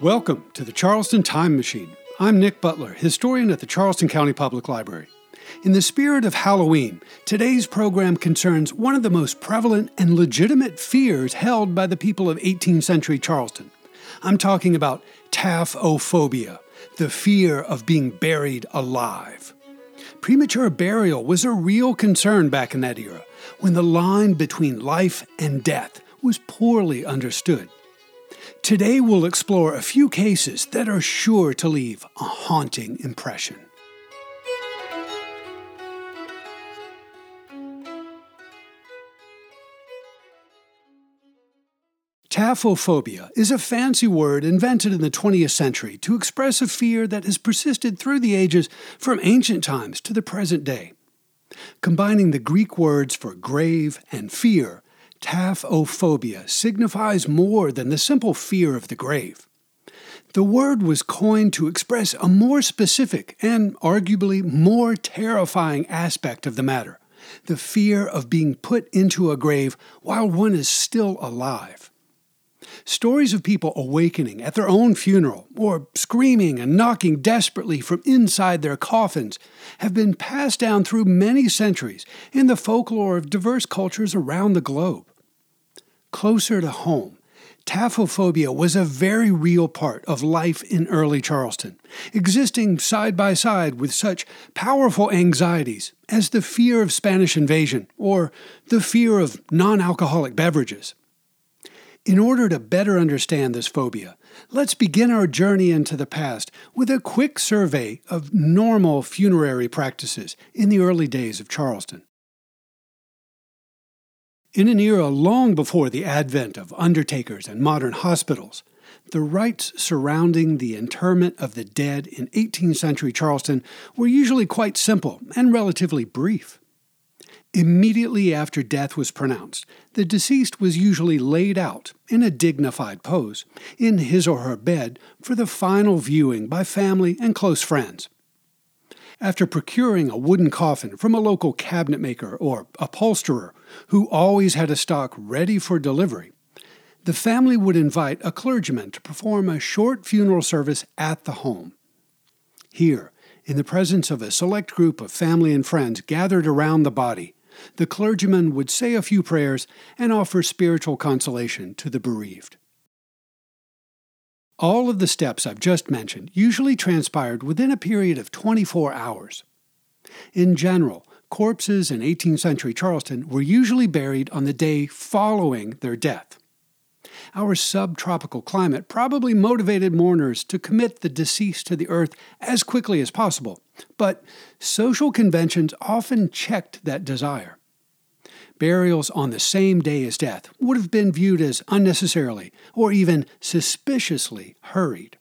Welcome to the Charleston Time Machine. I'm Nick Butler, historian at the Charleston County Public Library. In the spirit of Halloween, today's program concerns one of the most prevalent and legitimate fears held by the people of 18th century Charleston. I'm talking about taphophobia, the fear of being buried alive. Premature burial was a real concern back in that era, when the line between life and death was poorly understood. Today, we'll explore a few cases that are sure to leave a haunting impression. Taphophobia is a fancy word invented in the 20th century to express a fear that has persisted through the ages from ancient times to the present day. Combining the Greek words for grave and fear, taphophobia signifies more than the simple fear of the grave. The word was coined to express a more specific and arguably more terrifying aspect of the matter the fear of being put into a grave while one is still alive. Stories of people awakening at their own funeral or screaming and knocking desperately from inside their coffins have been passed down through many centuries in the folklore of diverse cultures around the globe closer to home, taphophobia was a very real part of life in early Charleston, existing side by side with such powerful anxieties as the fear of Spanish invasion or the fear of non alcoholic beverages. In order to better understand this phobia, let's begin our journey into the past with a quick survey of normal funerary practices in the early days of Charleston. In an era long before the advent of undertakers and modern hospitals, the rites surrounding the interment of the dead in 18th century Charleston were usually quite simple and relatively brief. Immediately after death was pronounced, the deceased was usually laid out in a dignified pose in his or her bed for the final viewing by family and close friends. After procuring a wooden coffin from a local cabinet maker or upholsterer who always had a stock ready for delivery, the family would invite a clergyman to perform a short funeral service at the home. Here, in the presence of a select group of family and friends gathered around the body, the clergyman would say a few prayers and offer spiritual consolation to the bereaved. All of the steps I've just mentioned usually transpired within a period of 24 hours. In general, corpses in 18th century Charleston were usually buried on the day following their death. Our subtropical climate probably motivated mourners to commit the deceased to the earth as quickly as possible, but social conventions often checked that desire burials on the same day as death would have been viewed as unnecessarily or even suspiciously hurried.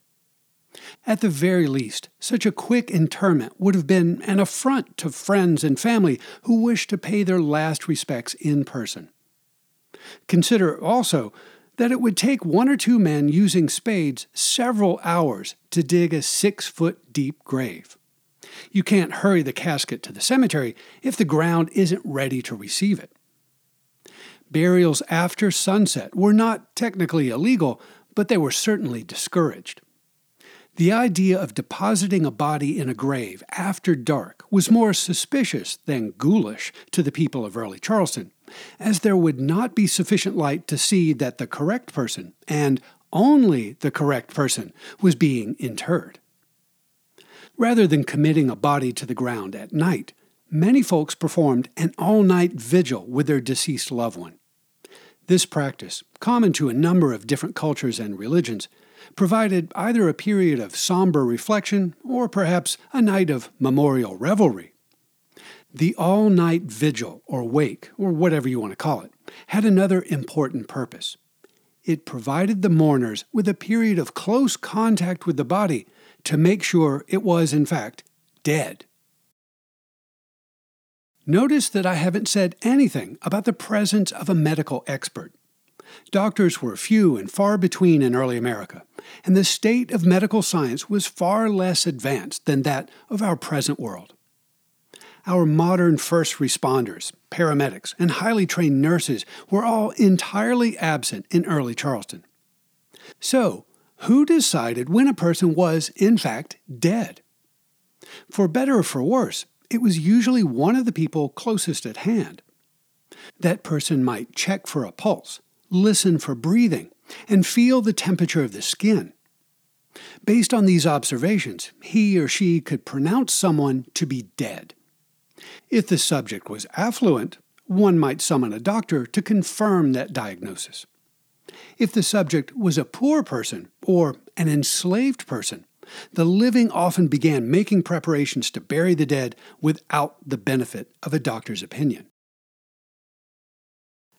At the very least, such a quick interment would have been an affront to friends and family who wished to pay their last respects in person. Consider also that it would take one or two men using spades several hours to dig a six foot deep grave. You can't hurry the casket to the cemetery if the ground isn't ready to receive it. Burials after sunset were not technically illegal, but they were certainly discouraged. The idea of depositing a body in a grave after dark was more suspicious than ghoulish to the people of early Charleston, as there would not be sufficient light to see that the correct person, and only the correct person, was being interred. Rather than committing a body to the ground at night, many folks performed an all night vigil with their deceased loved one. This practice, common to a number of different cultures and religions, provided either a period of somber reflection or perhaps a night of memorial revelry. The all night vigil, or wake, or whatever you want to call it, had another important purpose. It provided the mourners with a period of close contact with the body to make sure it was, in fact, dead. Notice that I haven't said anything about the presence of a medical expert. Doctors were few and far between in early America, and the state of medical science was far less advanced than that of our present world. Our modern first responders, paramedics, and highly trained nurses were all entirely absent in early Charleston. So, who decided when a person was, in fact, dead? For better or for worse, it was usually one of the people closest at hand. That person might check for a pulse, listen for breathing, and feel the temperature of the skin. Based on these observations, he or she could pronounce someone to be dead. If the subject was affluent, one might summon a doctor to confirm that diagnosis. If the subject was a poor person or an enslaved person, the living often began making preparations to bury the dead without the benefit of a doctor's opinion.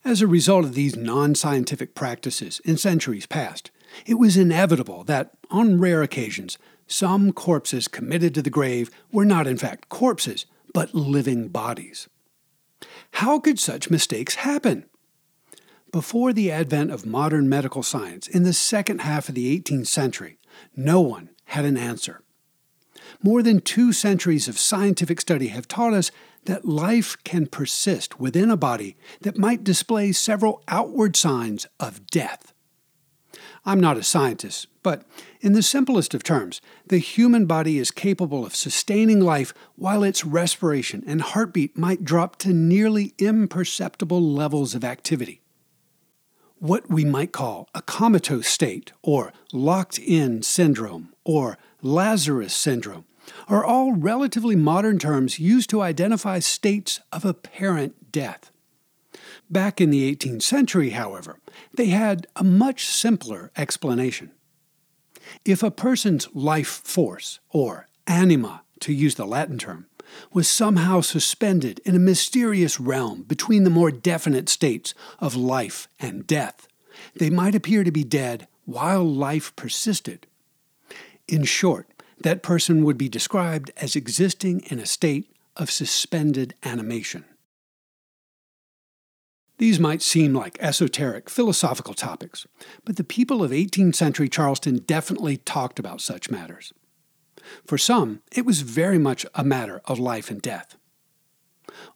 As a result of these non scientific practices in centuries past, it was inevitable that, on rare occasions, some corpses committed to the grave were not in fact corpses, but living bodies. How could such mistakes happen? Before the advent of modern medical science in the second half of the 18th century, no one had an answer. More than two centuries of scientific study have taught us that life can persist within a body that might display several outward signs of death. I'm not a scientist, but in the simplest of terms, the human body is capable of sustaining life while its respiration and heartbeat might drop to nearly imperceptible levels of activity. What we might call a comatose state, or locked in syndrome, or Lazarus syndrome, are all relatively modern terms used to identify states of apparent death. Back in the 18th century, however, they had a much simpler explanation. If a person's life force, or anima, to use the Latin term, was somehow suspended in a mysterious realm between the more definite states of life and death, they might appear to be dead while life persisted. In short, that person would be described as existing in a state of suspended animation. These might seem like esoteric philosophical topics, but the people of 18th century Charleston definitely talked about such matters. For some, it was very much a matter of life and death.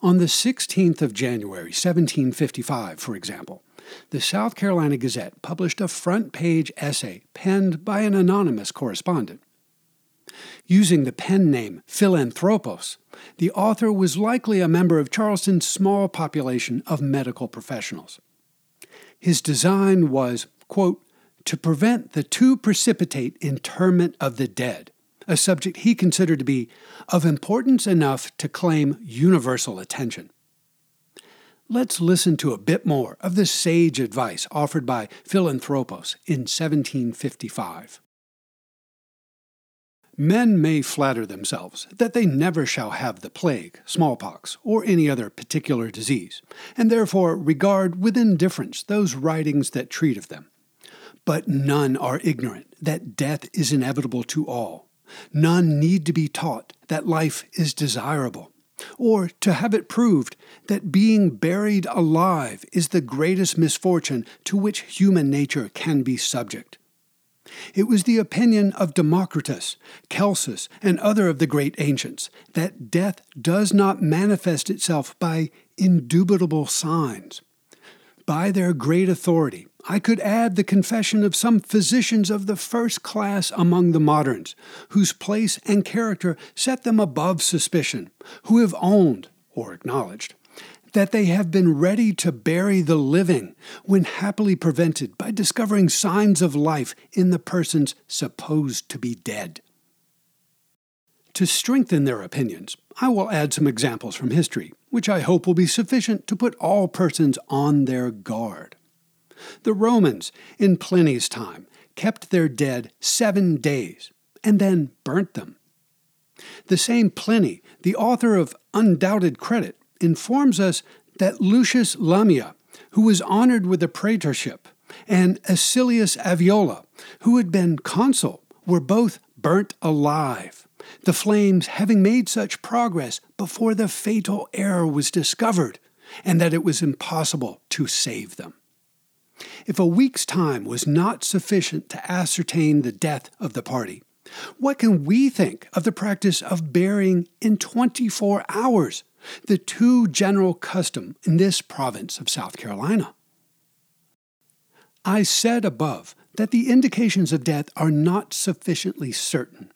On the 16th of January, 1755, for example, the South Carolina Gazette published a front page essay penned by an anonymous correspondent. Using the pen name Philanthropos, the author was likely a member of Charleston's small population of medical professionals. His design was, quote, to prevent the too precipitate interment of the dead, a subject he considered to be of importance enough to claim universal attention. Let's listen to a bit more of the sage advice offered by Philanthropos in 1755. Men may flatter themselves that they never shall have the plague, smallpox, or any other particular disease, and therefore regard with indifference those writings that treat of them. But none are ignorant that death is inevitable to all. None need to be taught that life is desirable, or to have it proved that being buried alive is the greatest misfortune to which human nature can be subject. It was the opinion of Democritus, Celsus, and other of the great ancients that death does not manifest itself by indubitable signs. By their great authority, I could add the confession of some physicians of the first class among the moderns, whose place and character set them above suspicion, who have owned, or acknowledged, that they have been ready to bury the living when happily prevented by discovering signs of life in the persons supposed to be dead. To strengthen their opinions, I will add some examples from history, which I hope will be sufficient to put all persons on their guard. The Romans, in Pliny's time, kept their dead seven days and then burnt them. The same Pliny, the author of undoubted credit informs us that Lucius Lamia, who was honored with a praetorship, and Acilius Aviola, who had been consul, were both burnt alive, the flames having made such progress before the fatal error was discovered, and that it was impossible to save them. If a week's time was not sufficient to ascertain the death of the party, what can we think of the practice of burying in 24 hours the too general custom in this province of South Carolina. I said above that the indications of death are not sufficiently certain.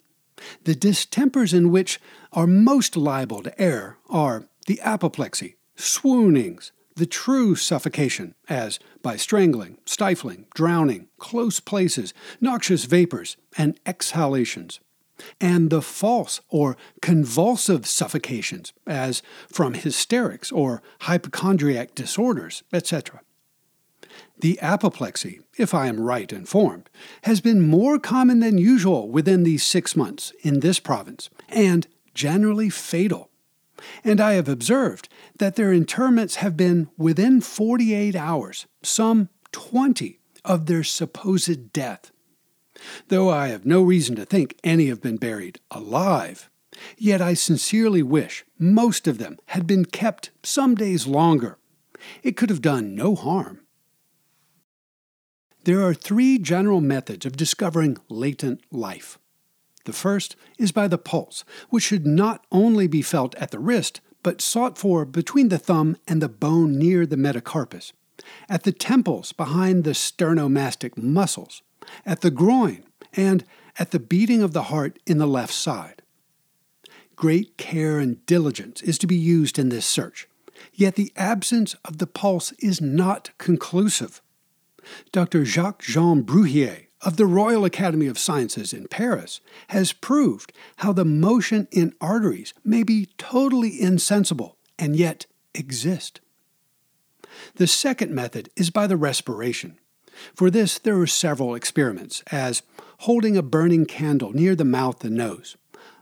The distempers in which are most liable to err are the apoplexy, swoonings, the true suffocation, as by strangling, stifling, drowning, close places, noxious vapors, and exhalations, and the false or convulsive suffocations, as from hysterics or hypochondriac disorders, etc. The apoplexy, if I am right informed, has been more common than usual within these six months in this province, and generally fatal. And I have observed that their interments have been within 48 hours, some 20, of their supposed death. Though I have no reason to think any have been buried alive, yet I sincerely wish most of them had been kept some days longer. It could have done no harm. There are three general methods of discovering latent life. The first is by the pulse, which should not only be felt at the wrist, but sought for between the thumb and the bone near the metacarpus, at the temples behind the sternomastic muscles, at the groin, and at the beating of the heart in the left side. Great care and diligence is to be used in this search, yet the absence of the pulse is not conclusive. Dr. Jacques Jean Bruhier of the Royal Academy of Sciences in Paris has proved how the motion in arteries may be totally insensible and yet exist. The second method is by the respiration. For this, there are several experiments, as holding a burning candle near the mouth and nose,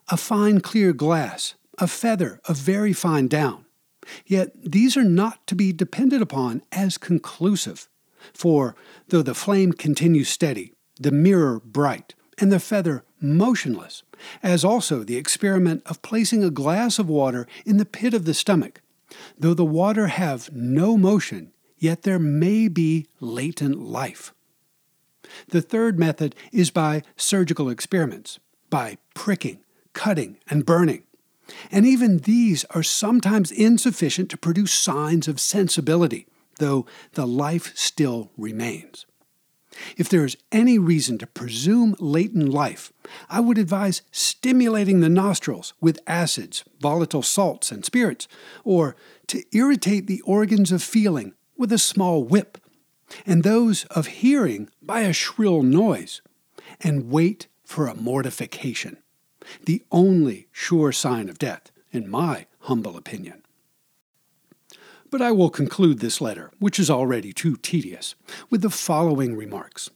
a fine clear glass, a feather of very fine down. Yet these are not to be depended upon as conclusive, for though the flame continues steady, the mirror bright, and the feather motionless, as also the experiment of placing a glass of water in the pit of the stomach. Though the water have no motion, yet there may be latent life. The third method is by surgical experiments, by pricking, cutting, and burning. And even these are sometimes insufficient to produce signs of sensibility, though the life still remains. If there is any reason to presume latent life, I would advise stimulating the nostrils with acids, volatile salts, and spirits, or to irritate the organs of feeling with a small whip, and those of hearing by a shrill noise, and wait for a mortification, the only sure sign of death, in my humble opinion. But I will conclude this letter, which is already too tedious, with the following remarks.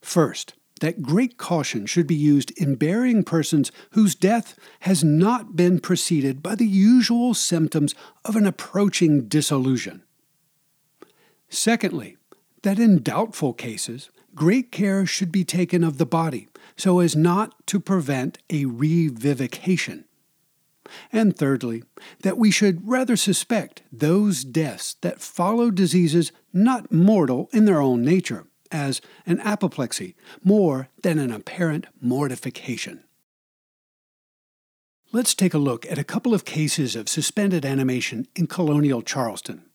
First, that great caution should be used in burying persons whose death has not been preceded by the usual symptoms of an approaching dissolution. Secondly, that in doubtful cases, great care should be taken of the body so as not to prevent a revivication. And thirdly, that we should rather suspect those deaths that follow diseases not mortal in their own nature, as an apoplexy, more than an apparent mortification. Let's take a look at a couple of cases of suspended animation in colonial Charleston.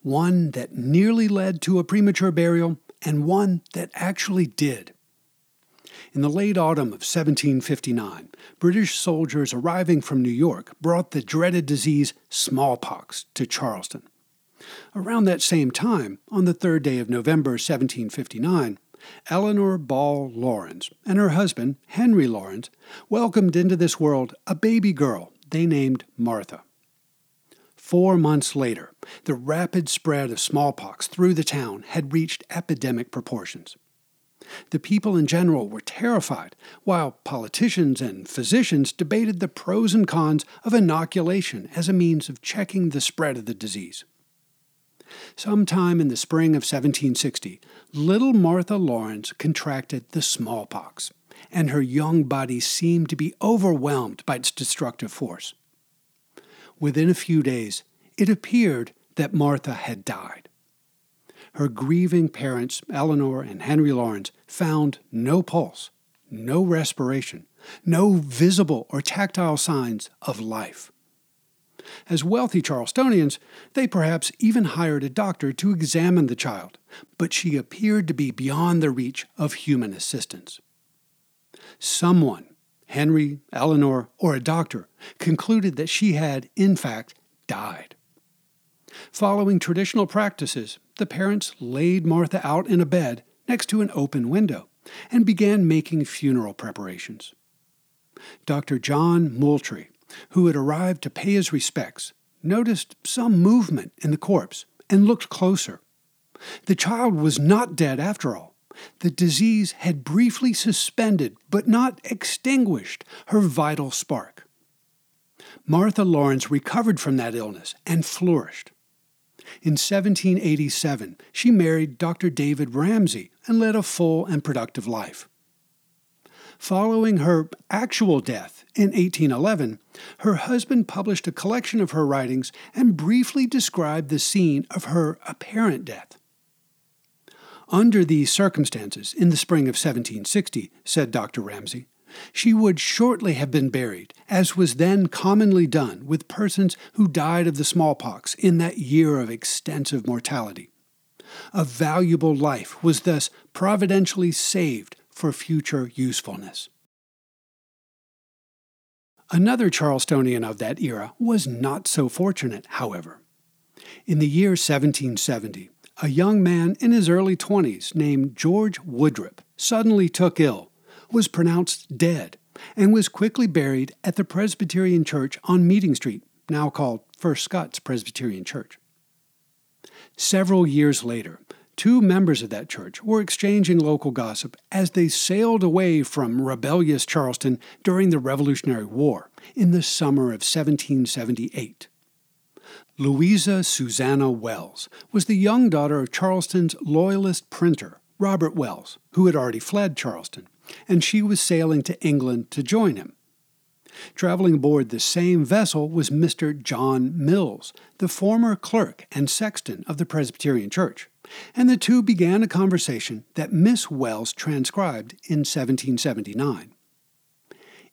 One that nearly led to a premature burial, and one that actually did. In the late autumn of 1759, British soldiers arriving from New York brought the dreaded disease smallpox to Charleston. Around that same time, on the third day of November 1759, Eleanor Ball Laurens and her husband, Henry Laurens, welcomed into this world a baby girl they named Martha. Four months later, the rapid spread of smallpox through the town had reached epidemic proportions. The people in general were terrified, while politicians and physicians debated the pros and cons of inoculation as a means of checking the spread of the disease. Sometime in the spring of 1760, little Martha Laurens contracted the smallpox, and her young body seemed to be overwhelmed by its destructive force. Within a few days, it appeared that Martha had died her grieving parents, Eleanor and Henry Laurens, found no pulse, no respiration, no visible or tactile signs of life. As wealthy Charlestonians, they perhaps even hired a doctor to examine the child, but she appeared to be beyond the reach of human assistance. Someone, Henry, Eleanor, or a doctor, concluded that she had, in fact, died. Following traditional practices, the parents laid Martha out in a bed next to an open window and began making funeral preparations. Dr. John Moultrie, who had arrived to pay his respects, noticed some movement in the corpse and looked closer. The child was not dead after all. The disease had briefly suspended, but not extinguished, her vital spark. Martha Laurens recovered from that illness and flourished. In 1787, she married Dr. David Ramsay and led a full and productive life. Following her actual death in 1811, her husband published a collection of her writings and briefly described the scene of her apparent death. Under these circumstances, in the spring of 1760, said Dr. Ramsay, she would shortly have been buried, as was then commonly done with persons who died of the smallpox in that year of extensive mortality. A valuable life was thus providentially saved for future usefulness. Another Charlestonian of that era was not so fortunate, however. In the year 1770, a young man in his early 20s named George Woodrup suddenly took ill, was pronounced dead, and was quickly buried at the Presbyterian Church on Meeting Street, now called First Scots Presbyterian Church. Several years later, two members of that church were exchanging local gossip as they sailed away from rebellious Charleston during the Revolutionary War in the summer of 1778. Louisa Susanna Wells was the young daughter of Charleston's Loyalist printer, Robert Wells, who had already fled Charleston, and she was sailing to England to join him. Traveling aboard the same vessel was Mr. John Mills, the former clerk and sexton of the Presbyterian Church, and the two began a conversation that Miss Wells transcribed in 1779.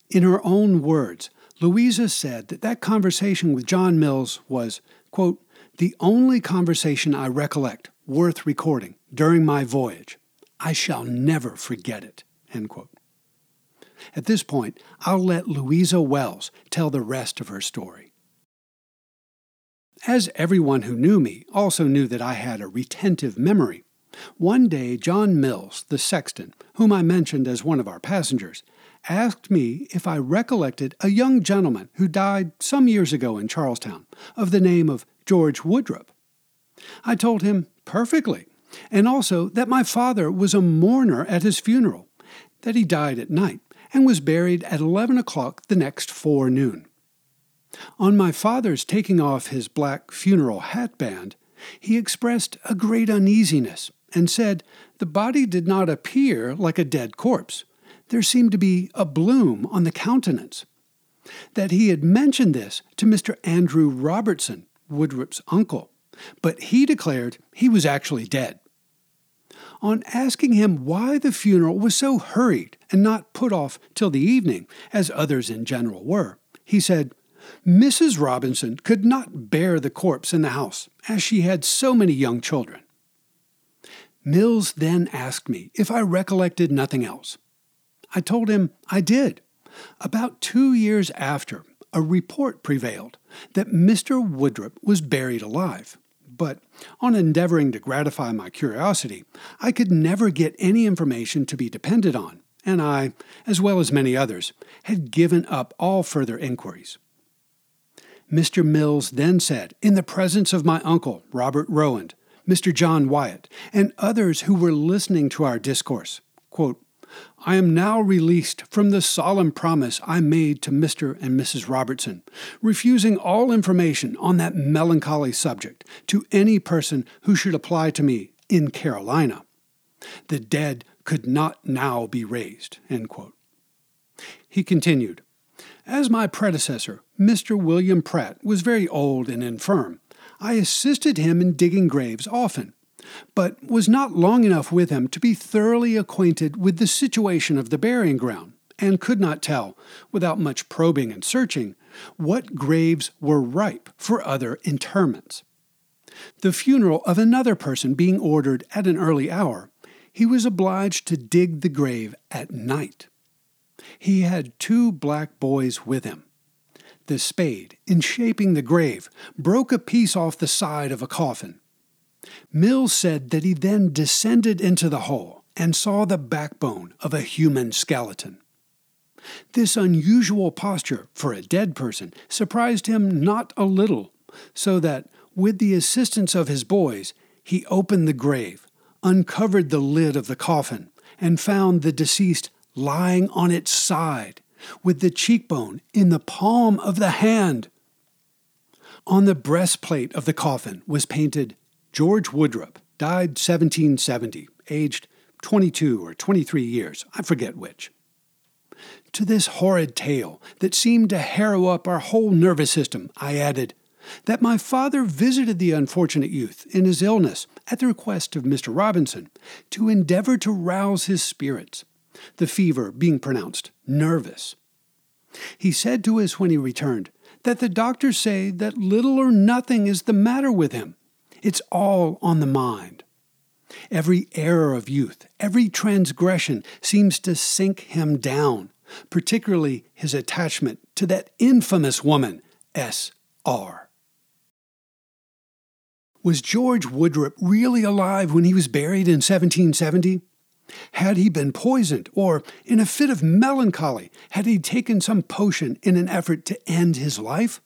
In her own words, Louisa said that that conversation with John Mills was, quote, the only conversation I recollect worth recording during my voyage. I shall never forget it. End quote. At this point, I'll let Louisa Wells tell the rest of her story. As everyone who knew me also knew that I had a retentive memory, one day John Mills, the sexton, whom I mentioned as one of our passengers, asked me if I recollected a young gentleman who died some years ago in Charlestown, of the name of George Woodrup. I told him perfectly, and also that my father was a mourner at his funeral, that he died at night, and was buried at 11 o'clock the next forenoon. On my father's taking off his black funeral hat band, he expressed a great uneasiness and said the body did not appear like a dead corpse. There seemed to be a bloom on the countenance. That he had mentioned this to Mr. Andrew Robertson, Woodrup's uncle, but he declared he was actually dead. On asking him why the funeral was so hurried and not put off till the evening, as others in general were, he said, Mrs. Robinson could not bear the corpse in the house, as she had so many young children. Mills then asked me if I recollected nothing else. I told him I did. About two years after, a report prevailed that Mr. Woodrup was buried alive. But on endeavoring to gratify my curiosity, I could never get any information to be depended on, and I, as well as many others, had given up all further inquiries. Mr. Mills then said, in the presence of my uncle, Robert Rowand, Mr. John Wyatt, and others who were listening to our discourse, quote, I am now released from the solemn promise I made to Mr. and Mrs. Robertson, refusing all information on that melancholy subject to any person who should apply to me in Carolina. The dead could not now be raised. He continued, as my predecessor, Mr. William Pratt, was very old and infirm, I assisted him in digging graves often, but was not long enough with him to be thoroughly acquainted with the situation of the burying ground, and could not tell, without much probing and searching, what graves were ripe for other interments. The funeral of another person being ordered at an early hour, he was obliged to dig the grave at night. He had two black boys with him. The spade, in shaping the grave, broke a piece off the side of a coffin. Mills said that he then descended into the hole and saw the backbone of a human skeleton. This unusual posture for a dead person surprised him not a little, so that, with the assistance of his boys, he opened the grave, uncovered the lid of the coffin, and found the deceased lying on its side, with the cheekbone in the palm of the hand. On the breastplate of the coffin was painted George Woodrup, died 1770, aged 22 or 23 years, I forget which. To this horrid tale that seemed to harrow up our whole nervous system, I added that my father visited the unfortunate youth in his illness at the request of Mr. Robinson to endeavor to rouse his spirits, the fever being pronounced nervous. He said to us when he returned that the doctors say that little or nothing is the matter with him. It's all on the mind. Every error of youth, every transgression seems to sink him down, particularly his attachment to that infamous woman, S.R. Was George Woodrup really alive when he was buried in 1770? Had he been poisoned, or in a fit of melancholy, had he taken some potion in an effort to end his life?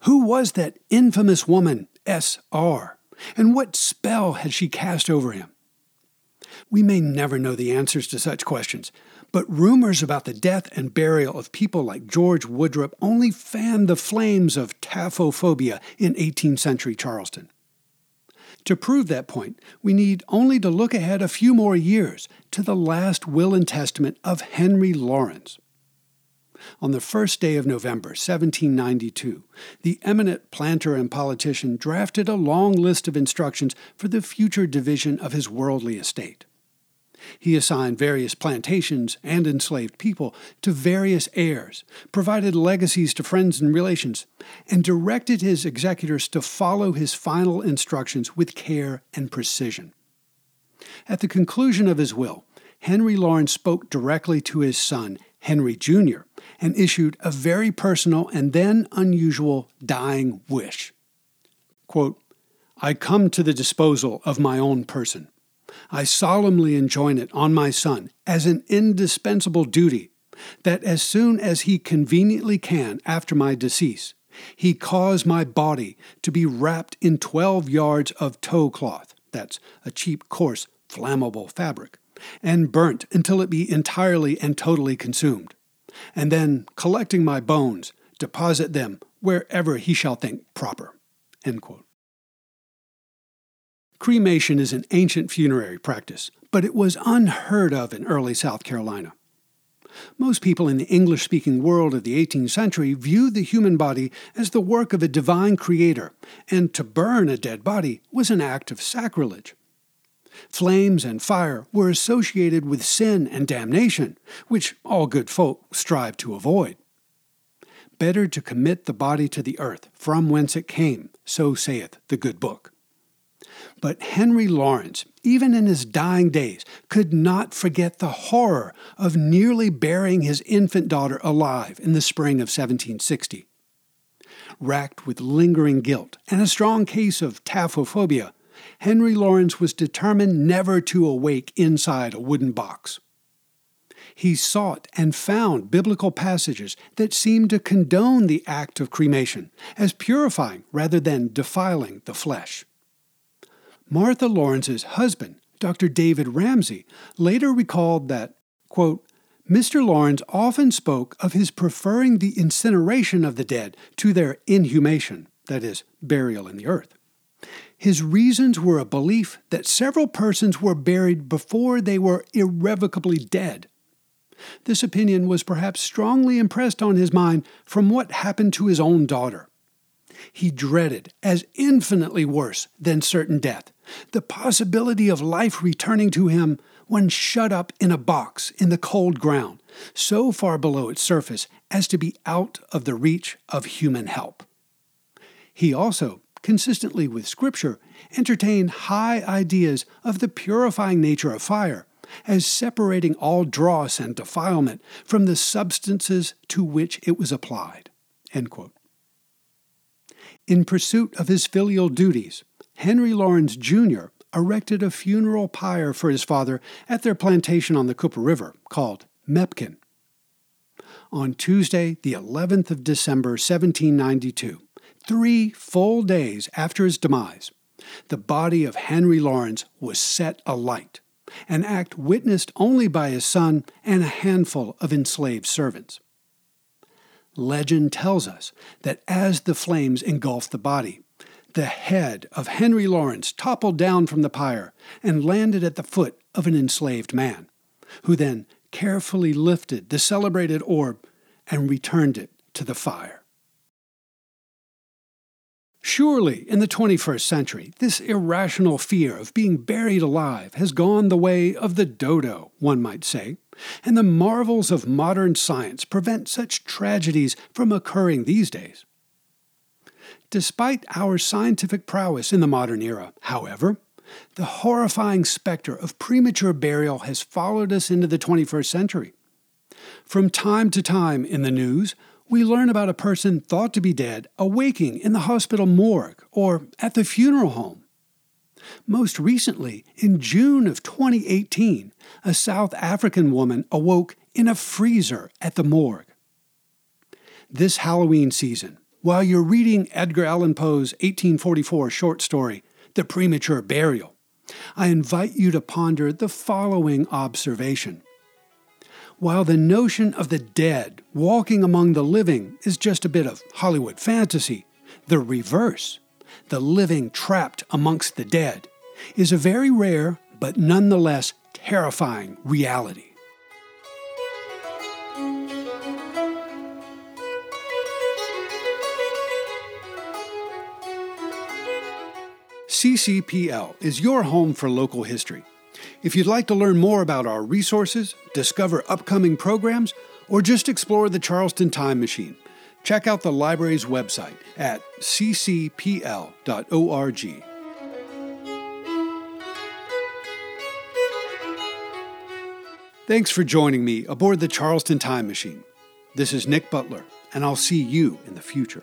Who was that infamous woman, S.R., and what spell had she cast over him? We may never know the answers to such questions, but rumors about the death and burial of people like George Woodrup only fanned the flames of taphophobia in 18th century Charleston. To prove that point, we need only to look ahead a few more years to the last will and testament of Henry Laurens. On the first day of November, 1792, the eminent planter and politician drafted a long list of instructions for the future division of his worldly estate. He assigned various plantations and enslaved people to various heirs, provided legacies to friends and relations, and directed his executors to follow his final instructions with care and precision. At the conclusion of his will, Henry Laurens spoke directly to his son, Henry Jr., and issued a very personal and then unusual dying wish. Quote, I come to the disposal of my own person. I solemnly enjoin it on my son as an indispensable duty that as soon as he conveniently can after my decease, he cause my body to be wrapped in 12 yards of tow cloth, that's a cheap, coarse, flammable fabric, and burnt until it be entirely and totally consumed, and then, collecting my bones, deposit them wherever he shall think proper. Cremation is an ancient funerary practice, but it was unheard of in early South Carolina. Most people in the English speaking world of the 18th century viewed the human body as the work of a divine creator, and to burn a dead body was an act of sacrilege. Flames and fire were associated with sin and damnation, which all good folk strive to avoid. Better to commit the body to the earth, from whence it came, so saith the good book. But Henry Laurens, even in his dying days, could not forget the horror of nearly burying his infant daughter alive in the spring of 1760. Racked with lingering guilt and a strong case of taphophobia, Henry Laurens was determined never to awake inside a wooden box. He sought and found biblical passages that seemed to condone the act of cremation as purifying rather than defiling the flesh. Martha Laurens's husband, Dr. David Ramsay, later recalled that, quote, Mr. Laurens often spoke of his preferring the incineration of the dead to their inhumation, that is, burial in the earth. His reasons were a belief that several persons were buried before they were irrevocably dead. This opinion was perhaps strongly impressed on his mind from what happened to his own daughter. He dreaded, as infinitely worse than certain death, the possibility of life returning to him when shut up in a box in the cold ground, so far below its surface as to be out of the reach of human help. He also, consistently with Scripture, entertained high ideas of the purifying nature of fire, as separating all dross and defilement from the substances to which it was applied. In pursuit of his filial duties, Henry Laurens Jr. erected a funeral pyre for his father at their plantation on the Cooper River called Mepkin. On Tuesday, the 11th of December, 1792, three full days after his demise, the body of Henry Laurens was set alight, an act witnessed only by his son and a handful of enslaved servants. Legend tells us that as the flames engulfed the body, the head of Henry Laurens toppled down from the pyre and landed at the foot of an enslaved man, who then carefully lifted the celebrated orb and returned it to the fire. Surely, in the 21st century, this irrational fear of being buried alive has gone the way of the dodo, one might say, and the marvels of modern science prevent such tragedies from occurring these days. Despite our scientific prowess in the modern era, however, the horrifying specter of premature burial has followed us into the 21st century. From time to time in the news, we learn about a person thought to be dead awaking in the hospital morgue or at the funeral home. Most recently, in June of 2018, a South African woman awoke in a freezer at the morgue. This Halloween season, while you're reading Edgar Allan Poe's 1844 short story, The Premature Burial, I invite you to ponder the following observation. While the notion of the dead walking among the living is just a bit of Hollywood fantasy, the reverse, the living trapped amongst the dead, is a very rare but nonetheless terrifying reality. CCPL is your home for local history. If you'd like to learn more about our resources, discover upcoming programs, or just explore the Charleston Time Machine, check out the library's website at ccpl.org. Thanks for joining me aboard the Charleston Time Machine. This is Nick Butler, and I'll see you in the future.